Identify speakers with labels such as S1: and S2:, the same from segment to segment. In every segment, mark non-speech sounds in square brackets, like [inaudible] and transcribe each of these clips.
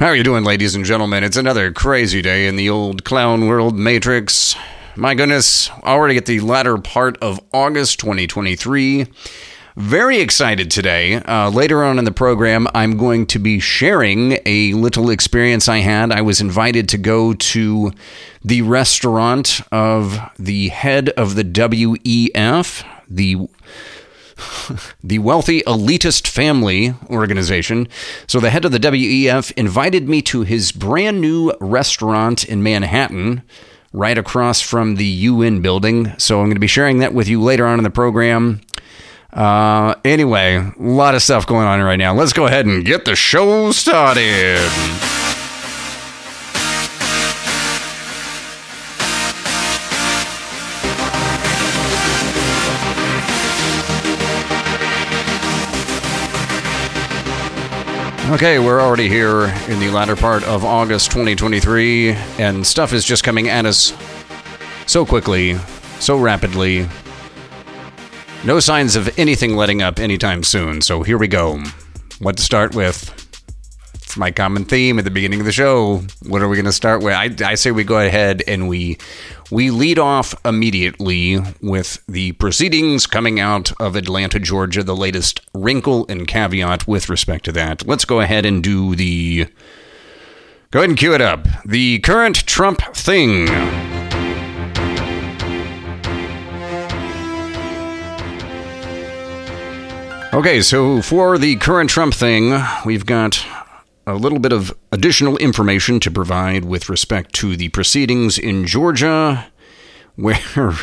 S1: How are you doing, ladies and gentlemen? It's another crazy day in the old clown world matrix. My goodness, already at the latter part of August 2023. Very excited today. Uh, later on in the program, I'm going to be sharing a little experience I had. I was invited to go to the restaurant of the head of the WEF, the [laughs] the wealthy elitist family organization. So, the head of the WEF invited me to his brand new restaurant in Manhattan, right across from the UN building. So, I'm going to be sharing that with you later on in the program. Uh, anyway, a lot of stuff going on right now. Let's go ahead and get the show started. Okay, we're already here in the latter part of August 2023, and stuff is just coming at us so quickly, so rapidly. No signs of anything letting up anytime soon, so here we go. What to start with? My common theme at the beginning of the show. What are we going to start with? I, I say we go ahead and we we lead off immediately with the proceedings coming out of Atlanta, Georgia, the latest wrinkle and caveat with respect to that. Let's go ahead and do the. Go ahead and cue it up. The current Trump thing. Okay, so for the current Trump thing, we've got a little bit of additional information to provide with respect to the proceedings in Georgia, [laughs] where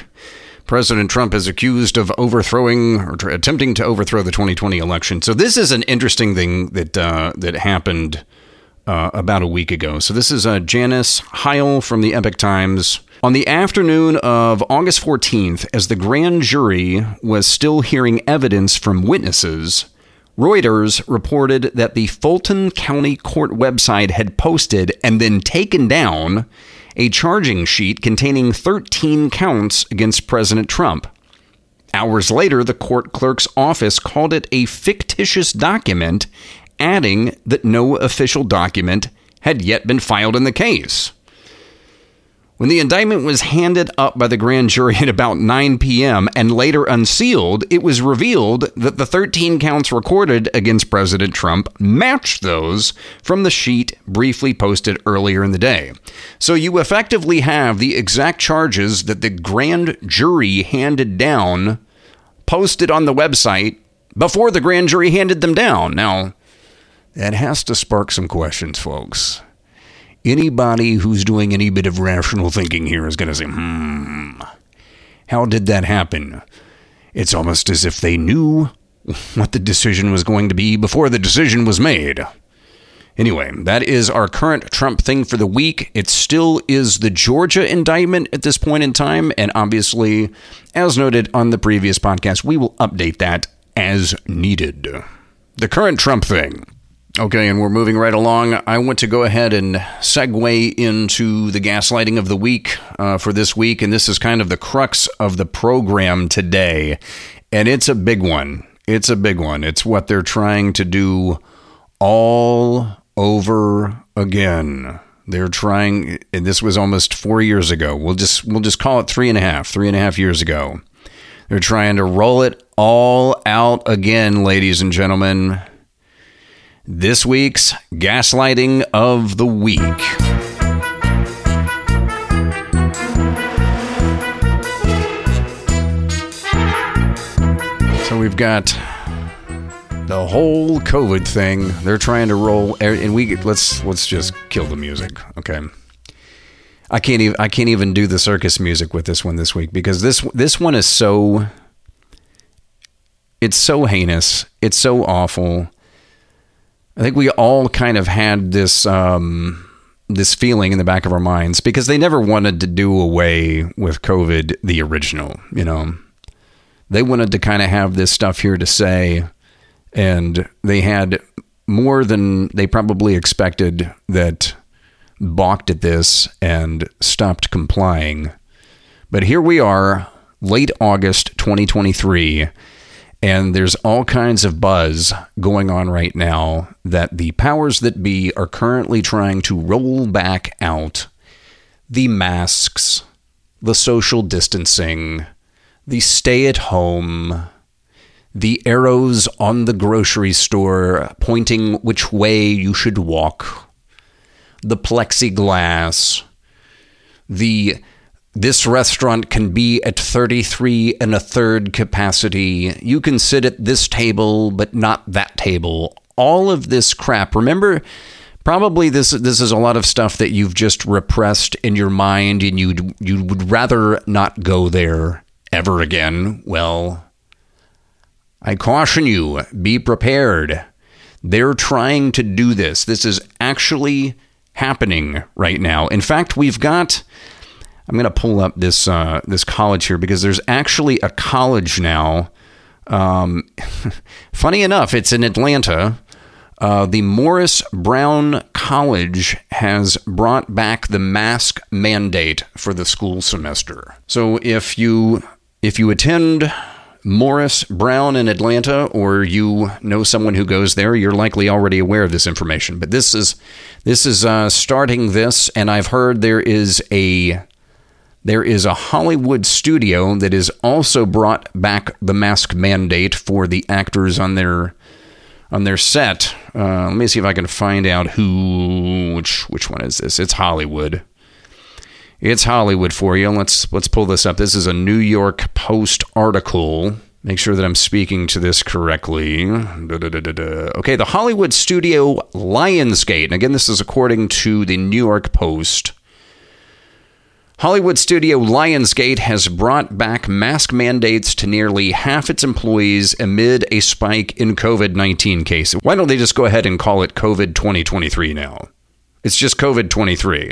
S1: President Trump is accused of overthrowing or attempting to overthrow the 2020 election. So this is an interesting thing that uh, that happened uh, about a week ago. So this is uh, Janice Hisle from the Epoch Times. On the afternoon of August 14th, as the grand jury was still hearing evidence from witnesses, Reuters reported that the Fulton County Court website had posted and then taken down a charging sheet containing 13 counts against President Trump. Hours later, the court clerk's office called it a fictitious document, adding that no official document had yet been filed in the case. When the indictment was handed up by the grand jury at about 9 p.m. and later unsealed, it was revealed that the 13 counts recorded against President Trump matched those from the sheet briefly posted earlier in the day. So you effectively have the exact charges that the grand jury handed down posted on the website before the grand jury handed them down. Now, that has to spark some questions, folks anybody who's doing any bit of rational thinking here is going to say, hmm, how did that happen? It's almost as if they knew what the decision was going to be before the decision was made. Anyway, that is our current Trump thing for the week. It still is the Georgia indictment at this point in time. And obviously, as noted on the previous podcast, we will update that as needed. The current Trump thing. Okay, and we're moving right along. I want to go ahead and segue into the gaslighting of the week uh, for this week, and this is kind of the crux of the program today. And it's a big one. It's a big one. It's what they're trying to do all over again. They're trying, and this was almost four years ago. We'll just we'll just call it three and a half, three and a half years ago. They're trying to roll it all out again, ladies and gentlemen this week's Gaslighting of the Week. So we've got the whole COVID thing. They're trying to roll, and we let's let's just kill the music, okay? I can't even I can't even do the circus music with this one this week because this this one is so it's so heinous, it's so awful I think we all kind of had this um, this feeling in the back of our minds because they never wanted to do away with COVID, the original. You know, they wanted to kind of have this stuff here to say, and they had more than they probably expected that balked at this and stopped complying. But here we are, late August 2023 And there's all kinds of buzz going on right now that the powers that be are currently trying to roll back out the masks, the social distancing, the stay at home, the arrows on the grocery store pointing which way you should walk, the plexiglass, the this restaurant can be at 33 and a third capacity. You can sit at this table, but not that table. All of this crap. Remember, probably this this is a lot of stuff that you've just repressed in your mind, and you you would rather not go there ever again. Well, I caution you: be prepared. They're trying to do this. This is actually happening right now. In fact, we've got I'm going to pull up this uh, this college here because there's actually a college now. Um, [laughs] funny enough, it's in Atlanta. Uh, the Morris Brown College has brought back the mask mandate for the school semester. So if you if you attend Morris Brown in Atlanta, or you know someone who goes there, you're likely already aware of this information. But this is this is uh, starting this, and I've heard there is a there is a Hollywood studio that has also brought back the mask mandate for the actors on their on their set. Uh, let me see if I can find out who which which one is this. It's Hollywood. It's Hollywood for you. Let's let's pull this up. This is a New York Post article. Make sure that I'm speaking to this correctly. Da, da, da, okay, the Hollywood studio Lionsgate. And again, this is according to the New York Post. Hollywood studio Lionsgate has brought back mask mandates to nearly half its employees amid a spike in COVID 19 cases. Why don't they just go ahead and call it COVID 2023 now? It's just COVID 23.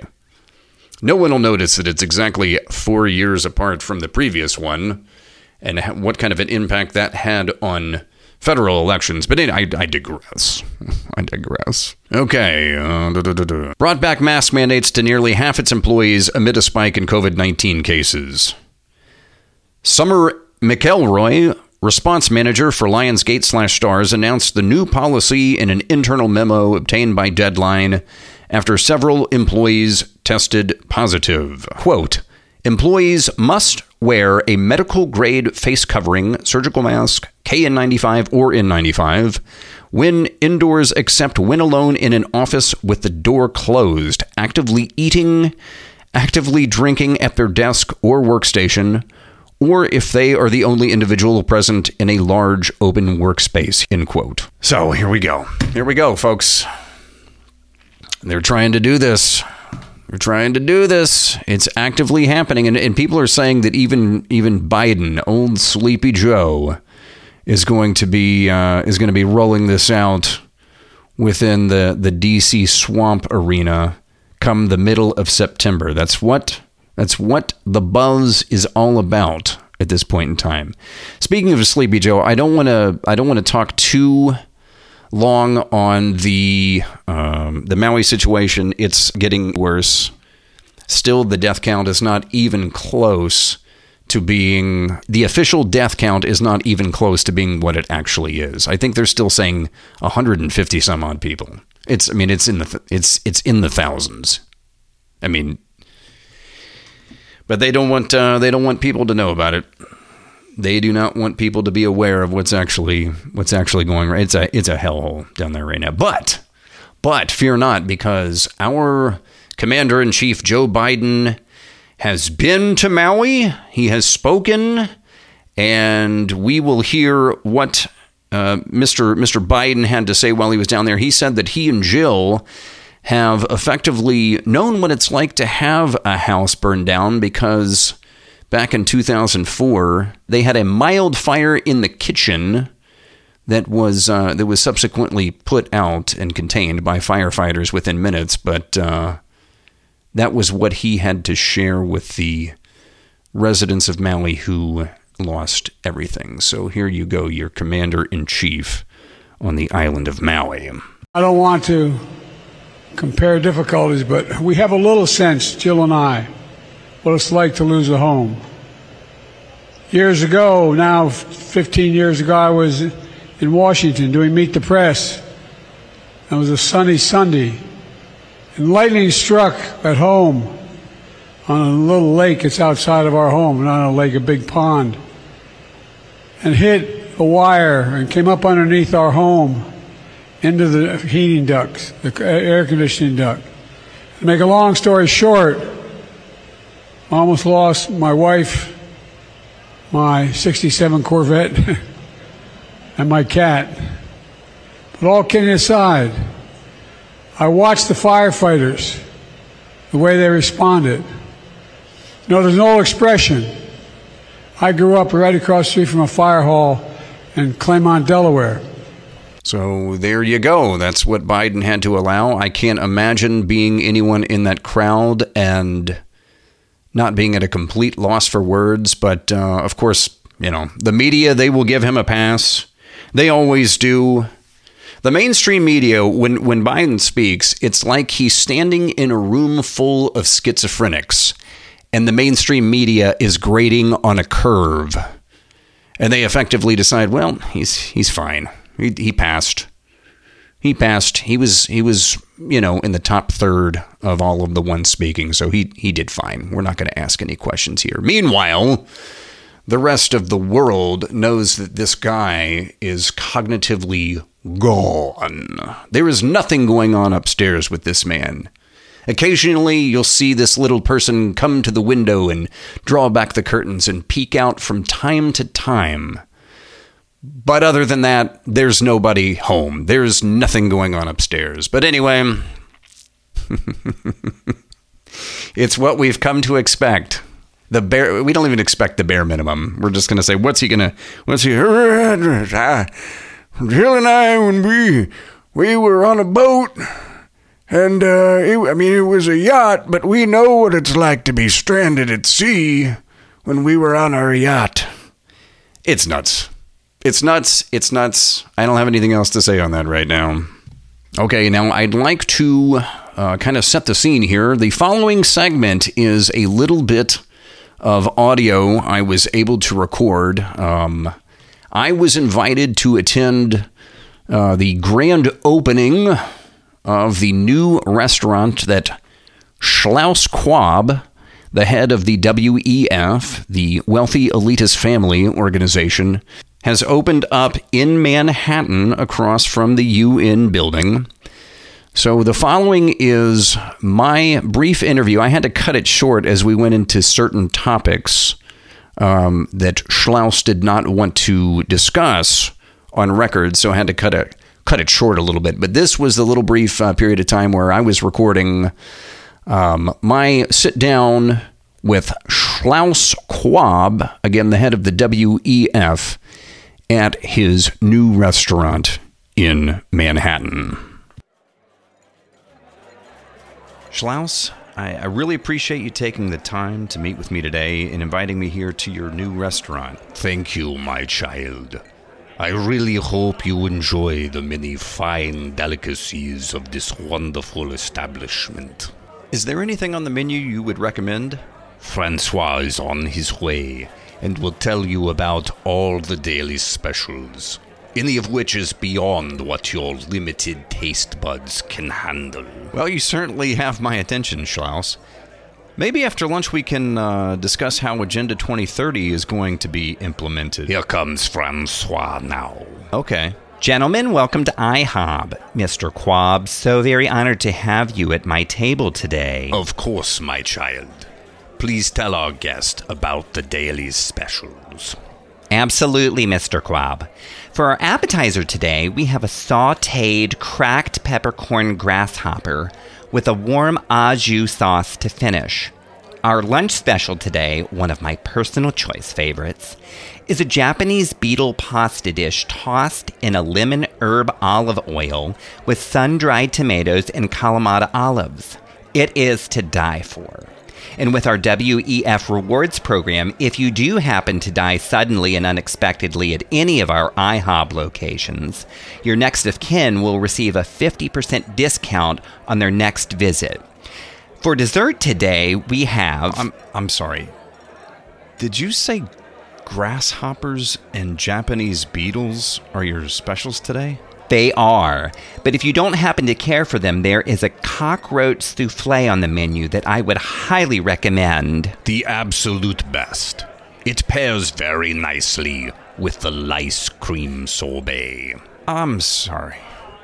S1: No one will notice that it's exactly four years apart from the previous one and what kind of an impact that had on federal elections. But I, I digress. [laughs] I digress. Okay. Uh, Brought back mask mandates to nearly half its employees amid a spike in COVID 19 cases. Summer McElroy, response manager for Lionsgate slash Starz, announced the new policy in an internal memo obtained by Deadline after several employees tested positive. Quote, Employees must wear a medical grade face covering, surgical mask, KN95 or N95 when indoors except when alone in an office with the door closed, actively eating, actively drinking at their desk or workstation, or if they are the only individual present in a large open workspace. End quote. So here we go. Here we go, folks. They're trying to do this. We're trying to do this. It's actively happening, and, and people are saying that even even Biden, old Sleepy Joe, is going to be uh, is going to be rolling this out within the the DC swamp arena come the middle of September. That's what that's what the buzz is all about at this point in time. Speaking of Sleepy Joe, I don't want to I don't want to talk too long on the um, the Maui situation. It's getting worse. Still, the death count is not even close to being the official death count is not even close to being what it actually is. I think they're still saying 150 some odd people. It's I mean it's in the it's it's in the thousands. I mean, but they don't want uh, they don't want people to know about it they do not want people to be aware of what's actually what's actually going right. It's a it's a hellhole down there right now. But but fear not, because our commander in chief Joe Biden has been to Maui. He has spoken, and we will hear what uh, Mr. Mr. Biden had to say while he was down there. He said that he and Jill have effectively known what it's like to have a house burned down because back in 2004, they had a mild fire in the kitchen that was uh, that was subsequently put out and contained by firefighters within minutes. But uh, that was what he had to share with the residents of Maui who lost everything. So here you go, your commander in chief on the island of Maui.
S2: I don't want to compare difficulties, but we have a little sense, Jill and I, what it's like to lose a home. Years ago, now 15 years ago, I was in Washington doing Meet the Press. It was a sunny Sunday. And lightning struck at home on a little lake that's outside of our home, not a lake, a big pond, and hit a wire and came up underneath our home into the heating ducts, the air conditioning duct. To make a long story short, almost lost my wife, my 67 Corvette, [laughs] and my cat. But all kidding aside, I watched the firefighters, the way they responded. Know, there's old expression. I grew up right across the street from a fire hall in Claymont, Delaware.
S1: So there you go. That's what Biden had to allow. I can't imagine being anyone in that crowd and not being at a complete loss for words. But uh, of course, you know, the media, they will give him a pass. They always do. The mainstream media, when, when Biden speaks, it's like he's standing in a room full of schizophrenics, and the mainstream media is grading on a curve. And they effectively decide, well, he's, he's fine. He, he passed. He passed. He was he was you know in the top third of all of the ones speaking, so he he did fine. We're not going to ask any questions here. Meanwhile, the rest of the world knows that this guy is cognitively gone. There is nothing going on upstairs with this man. Occasionally, you'll see this little person come to the window and draw back the curtains and peek out from time to time. But other than that, there's nobody home. There's nothing going on upstairs. But anyway, [laughs] it's what we've come to expect. The bare we don't even expect the bare minimum. We're just gonna say, what's he gonna what's he [laughs] Jill and I when we we were on a boat and uh, it, I mean it was a yacht, but we know what it's like to be stranded at sea when we were on our yacht. It's nuts. It's nuts. It's nuts. I don't have anything else to say on that right now. Okay, now I'd like to uh, kind of set the scene here. The following segment is a little bit of audio I was able to record. Um, I was invited to attend uh, the grand opening of the new restaurant that Schlaus Kwab, the head of the WEF, the Wealthy Elitist Family Organization, has opened up in Manhattan across from the UN building. So the following is my brief interview. I had to cut it short as we went into certain topics um, that Schlaus did not want to discuss on record, so I had to cut it cut it short a little bit. But this was the little brief uh, period of time where I was recording um, my sit down with Schlaus Kwab, again the head of the WEF, at his new restaurant in Manhattan. Schlaus, I, I, really appreciate you taking the time to meet with me today and inviting me here to your new restaurant.
S3: Thank you, my child. I really hope you enjoy the many fine delicacies of this wonderful establishment.
S1: Is there anything on the menu you would recommend?
S3: Francois is on his way and will tell you about all the daily specials, any of which is beyond what your limited taste buds can handle.
S1: Well, you certainly have my attention, Schlaus. Maybe after lunch we can uh, discuss how Agenda 2030 is going to be implemented.
S3: Here comes Francois now.
S1: Okay.
S4: Gentlemen, welcome to IHOB. Mr. Kwab, so very honored to have you at my table today.
S3: Of course, my child. Please tell our guest about the daily specials.
S4: Absolutely, Mr. Kwab. For our appetizer today, we have a sauteed cracked peppercorn grasshopper with a warm au jus sauce to finish. Our lunch special today, one of my personal choice favorites, is a Japanese beetle pasta dish tossed in a lemon herb olive oil with sun dried tomatoes and Kalamata olives. It is to die for. And with our WEF rewards program, if you do happen to die suddenly and unexpectedly at any of our IHOB locations, your next of kin will receive a 50% discount on their next visit. For dessert today, we have.
S1: I'm, I'm sorry. Did you say grasshoppers and Japanese beetles are your specials today?
S4: They are. But if you don't happen to care for them, there is a cockroach souffle on the menu that I would highly recommend.
S3: The absolute best. It pairs very nicely with the lice cream sorbet.
S1: I'm sorry.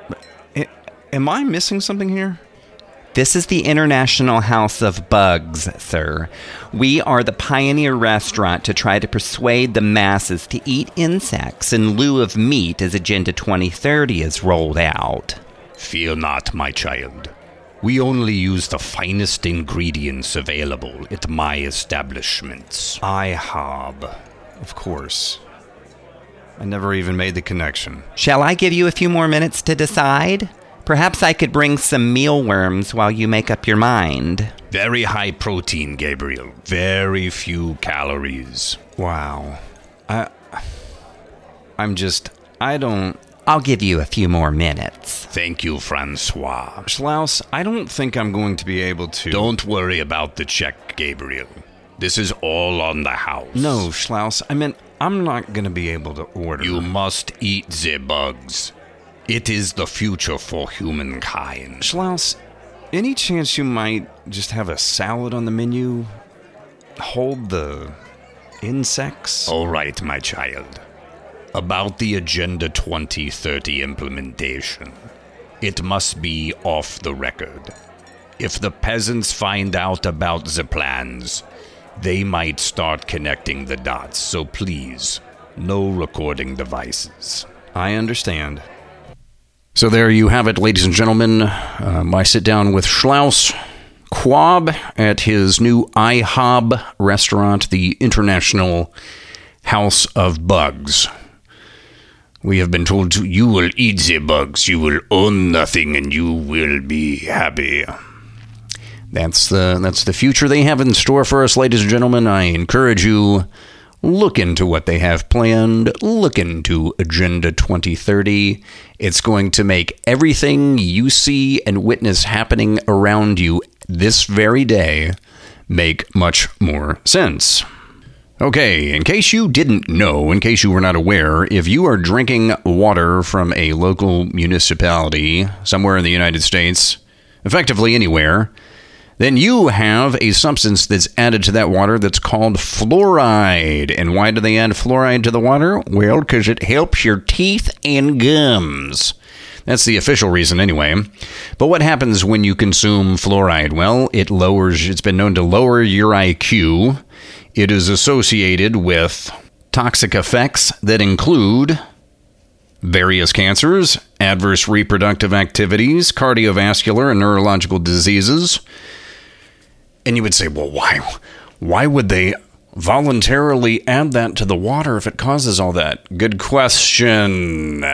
S1: But, am I missing something here?
S4: This is the International House of Bugs, sir. We are the pioneer restaurant to try to persuade the masses to eat insects in lieu of meat as Agenda 2030 is rolled out.
S3: Fear not, my child. We only use the finest ingredients available at my establishments.
S1: IHOB. Of course. I never even made the connection.
S4: Shall I give you a few more minutes to decide? Perhaps I could bring some mealworms while you make up your mind.
S3: Very high protein, Gabriel. Very few calories.
S1: Wow. I. I'm just. I don't.
S4: I'll give you a few more minutes.
S3: Thank you, Francois.
S1: Schlaus, I don't think I'm going to be able to.
S3: Don't worry about the check, Gabriel. This is all on the house.
S1: No, Schlaus, I meant I'm not going to be able to order.
S3: You must eat the bugs. It is the future for humankind.
S1: Schlaus, any chance you might just have a salad on the menu? Hold the insects?
S3: All right, my child. About the Agenda 2030 implementation. It must be off the record. If the peasants find out about the plans, they might start connecting the dots, so please, no recording devices.
S1: I understand. So there you have it, ladies and gentlemen. Uh, my sit down with Schlaus Kwab at his new IHOB restaurant, the International House of Bugs. We have been told you will eat the bugs, you will own nothing, and you will be happy. That's the that's the future they have in store for us, ladies and gentlemen. I encourage you look into what they have planned. Look into Agenda 2030. It's going to make everything you see and witness happening around you this very day make much more sense. Okay, in case you didn't know, in case you were not aware, if you are drinking water from a local municipality somewhere in the United States, effectively anywhere, then you have a substance that's added to that water that's called fluoride. And why do they add fluoride to the water? Well, because it helps your teeth and gums. That's the official reason, anyway. But what happens when you consume fluoride? Well, it lowers, it's been known to lower your IQ. It is associated with toxic effects that include various cancers, adverse reproductive activities, cardiovascular and neurological diseases. And you would say, well, why, why would they voluntarily add that to the water if it causes all that? Good question.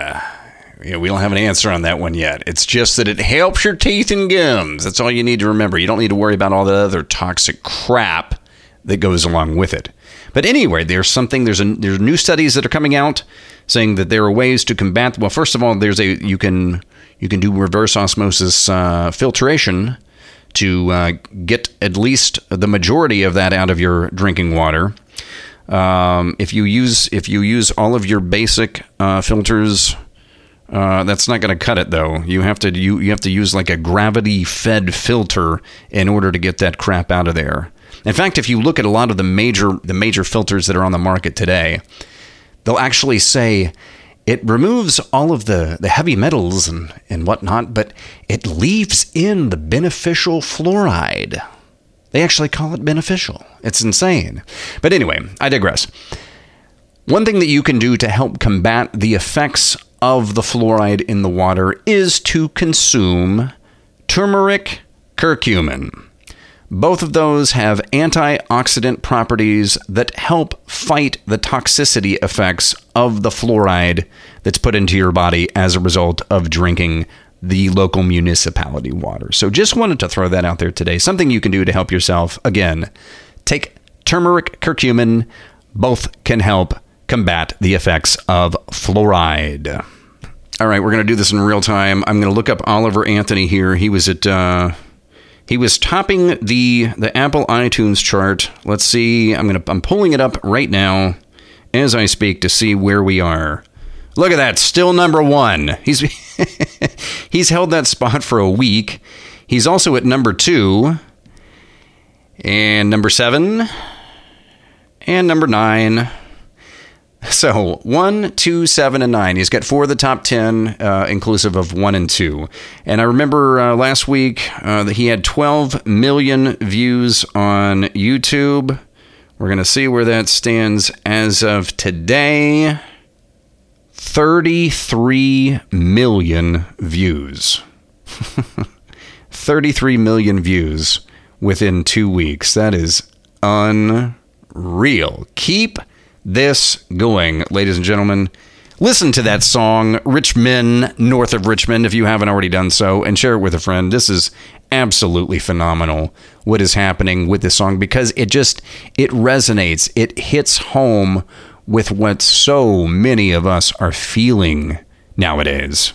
S1: We don't have an answer on that one yet. It's just that it helps your teeth and gums. That's all you need to remember. You don't need to worry about all the other toxic crap that goes along with it. But anyway, there's something. There's a there's new studies that are coming out saying that there are ways to combat. Well, first of all, there's a you can you can do reverse osmosis uh, filtration to uh, get at least the majority of that out of your drinking water. Um, if you use if you use all of your basic uh, filters, uh, that's not going to cut it though. You have to you, you have to use like a gravity fed filter in order to get that crap out of there. In fact, if you look at a lot of the major the major filters that are on the market today, they'll actually say it removes all of the, the heavy metals and, and whatnot, but it leaves in the beneficial fluoride. They actually call it beneficial. It's insane. But anyway, I digress. One thing that you can do to help combat the effects of the fluoride in the water is to consume turmeric curcumin. Both of those have antioxidant properties that help fight the toxicity effects of the fluoride that's put into your body as a result of drinking the local municipality water. So just wanted to throw that out there today. Something you can do to help yourself. Again, take turmeric, curcumin. Both can help combat the effects of fluoride. All right, we're going to do this in real time. I'm going to look up Oliver Anthony here. He was at uh, he was topping the the Apple iTunes chart. Let's see. I'm to I'm pulling it up right now as I speak to see where we are. Look at that, still number one. He's [laughs] he's held that spot for a week. He's also at number two, and number seven, and number nine. [laughs] So one, two, seven, and nine. He's got four of the top ten, uh, inclusive of one and two. And I remember uh, last week uh, that he had 12 million views on YouTube. We're gonna see where that stands as of today. 33 million views. [laughs] 33 million views within two weeks. That is unreal. Keep this going, ladies and gentlemen. Listen to that song, Rich Men, North of Richmond, if you haven't already done so, and share it with a friend. This is absolutely phenomenal what is happening with this song because it just it resonates. It hits home with what so many of us are feeling nowadays.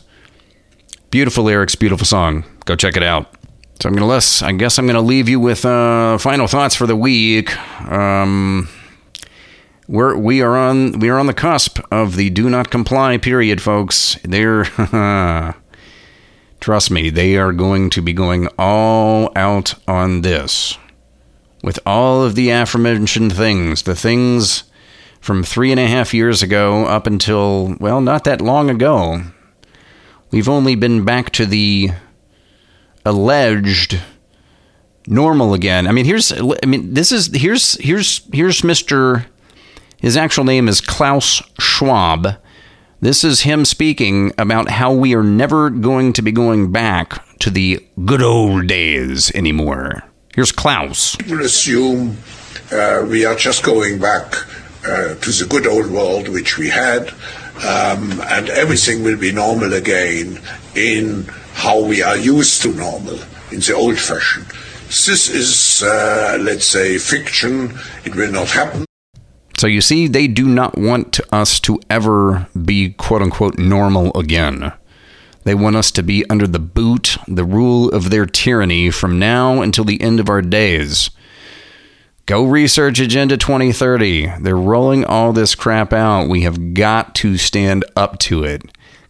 S1: Beautiful lyrics, beautiful song. Go check it out. So I'm gonna less. I guess I'm gonna leave you with uh, final thoughts for the week. Um, we're we are on we are on the cusp of the do not comply period, folks. They're [laughs] trust me, they are going to be going all out on this with all of the aforementioned things, the things from three and a half years ago up until well, not that long ago. We've only been back to the alleged normal again. I mean, here's I mean, this is here's here's here's Mr. His actual name is Klaus Schwab. This is him speaking about how we are never going to be going back to the good old days anymore. Here's Klaus.
S5: People assume uh, we are just going back uh, to the good old world which we had, um, and everything will be normal again in how we are used to normal, in the old fashion. This is, uh, let's say, fiction. It will not happen.
S1: So you see, they do not want us to ever be quote unquote normal again. They want us to be under the boot, the rule of their tyranny from now until the end of our days. Go research Agenda 2030. They're rolling all this crap out. We have got to stand up to it.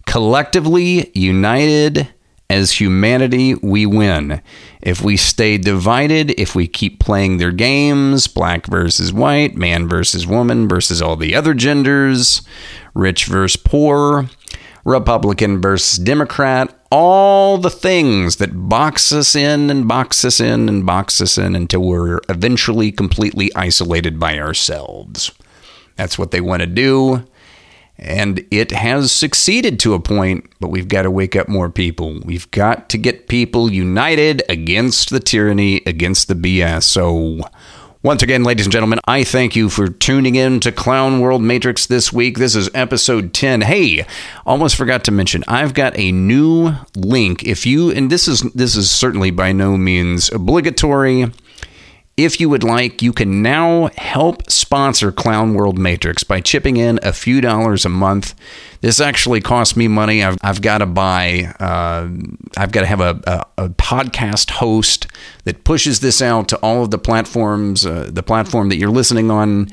S1: Collectively, united as humanity, we win. If we stay divided, if we keep playing their games, black versus white, man versus woman versus all the other genders, rich versus poor, Republican versus Democrat, all the things that box us in and box us in and box us in until we're eventually completely isolated by ourselves. That's what they want to do. And it has succeeded to a point, but we've got to wake up more people. We've got to get people united against the tyranny, against the BS. So, once again, ladies and gentlemen, I thank you for tuning in to Clown World Matrix this week. This is episode 10. Hey, almost forgot to mention, I've got a new link. If you and this is this is certainly by no means obligatory. If you would like, you can now help sponsor Clown World Matrix by chipping in a few dollars a month. This actually costs me money. I've, I've got to buy, uh, I've got to have a, a, a, podcast host that pushes this out to all of the platforms, uh, the platform that you're listening on.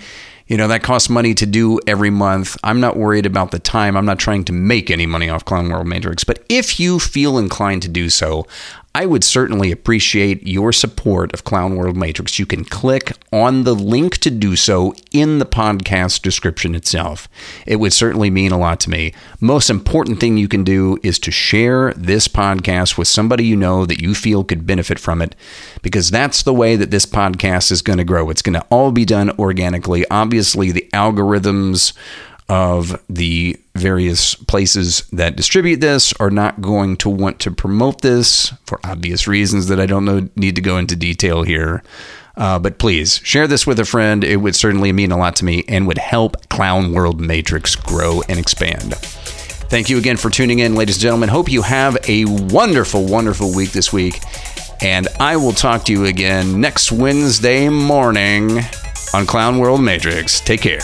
S1: You know, that costs money to do every month. I'm not worried about the time. I'm not trying to make any money off Clown World Matrix. But if you feel inclined to do so, I would certainly appreciate your support of Clown World Matrix. You can click on the link to do so in the podcast description itself. It would certainly mean a lot to me. Most important thing you can do is to share this podcast with somebody you know that you feel could benefit from it, because that's the way that this podcast is going to grow. It's going to all be done organically. Obviously, the algorithms of the various places that distribute this are not going to want to promote this for obvious reasons that I don't know need to go into detail here. Uh, but please share this with a friend. It would certainly mean a lot to me and would help Clown World Matrix grow and expand. Thank you again for tuning in, ladies and gentlemen. Hope you have a wonderful, wonderful week this week. And I will talk to you again next Wednesday morning on Clown World Matrix. Take care.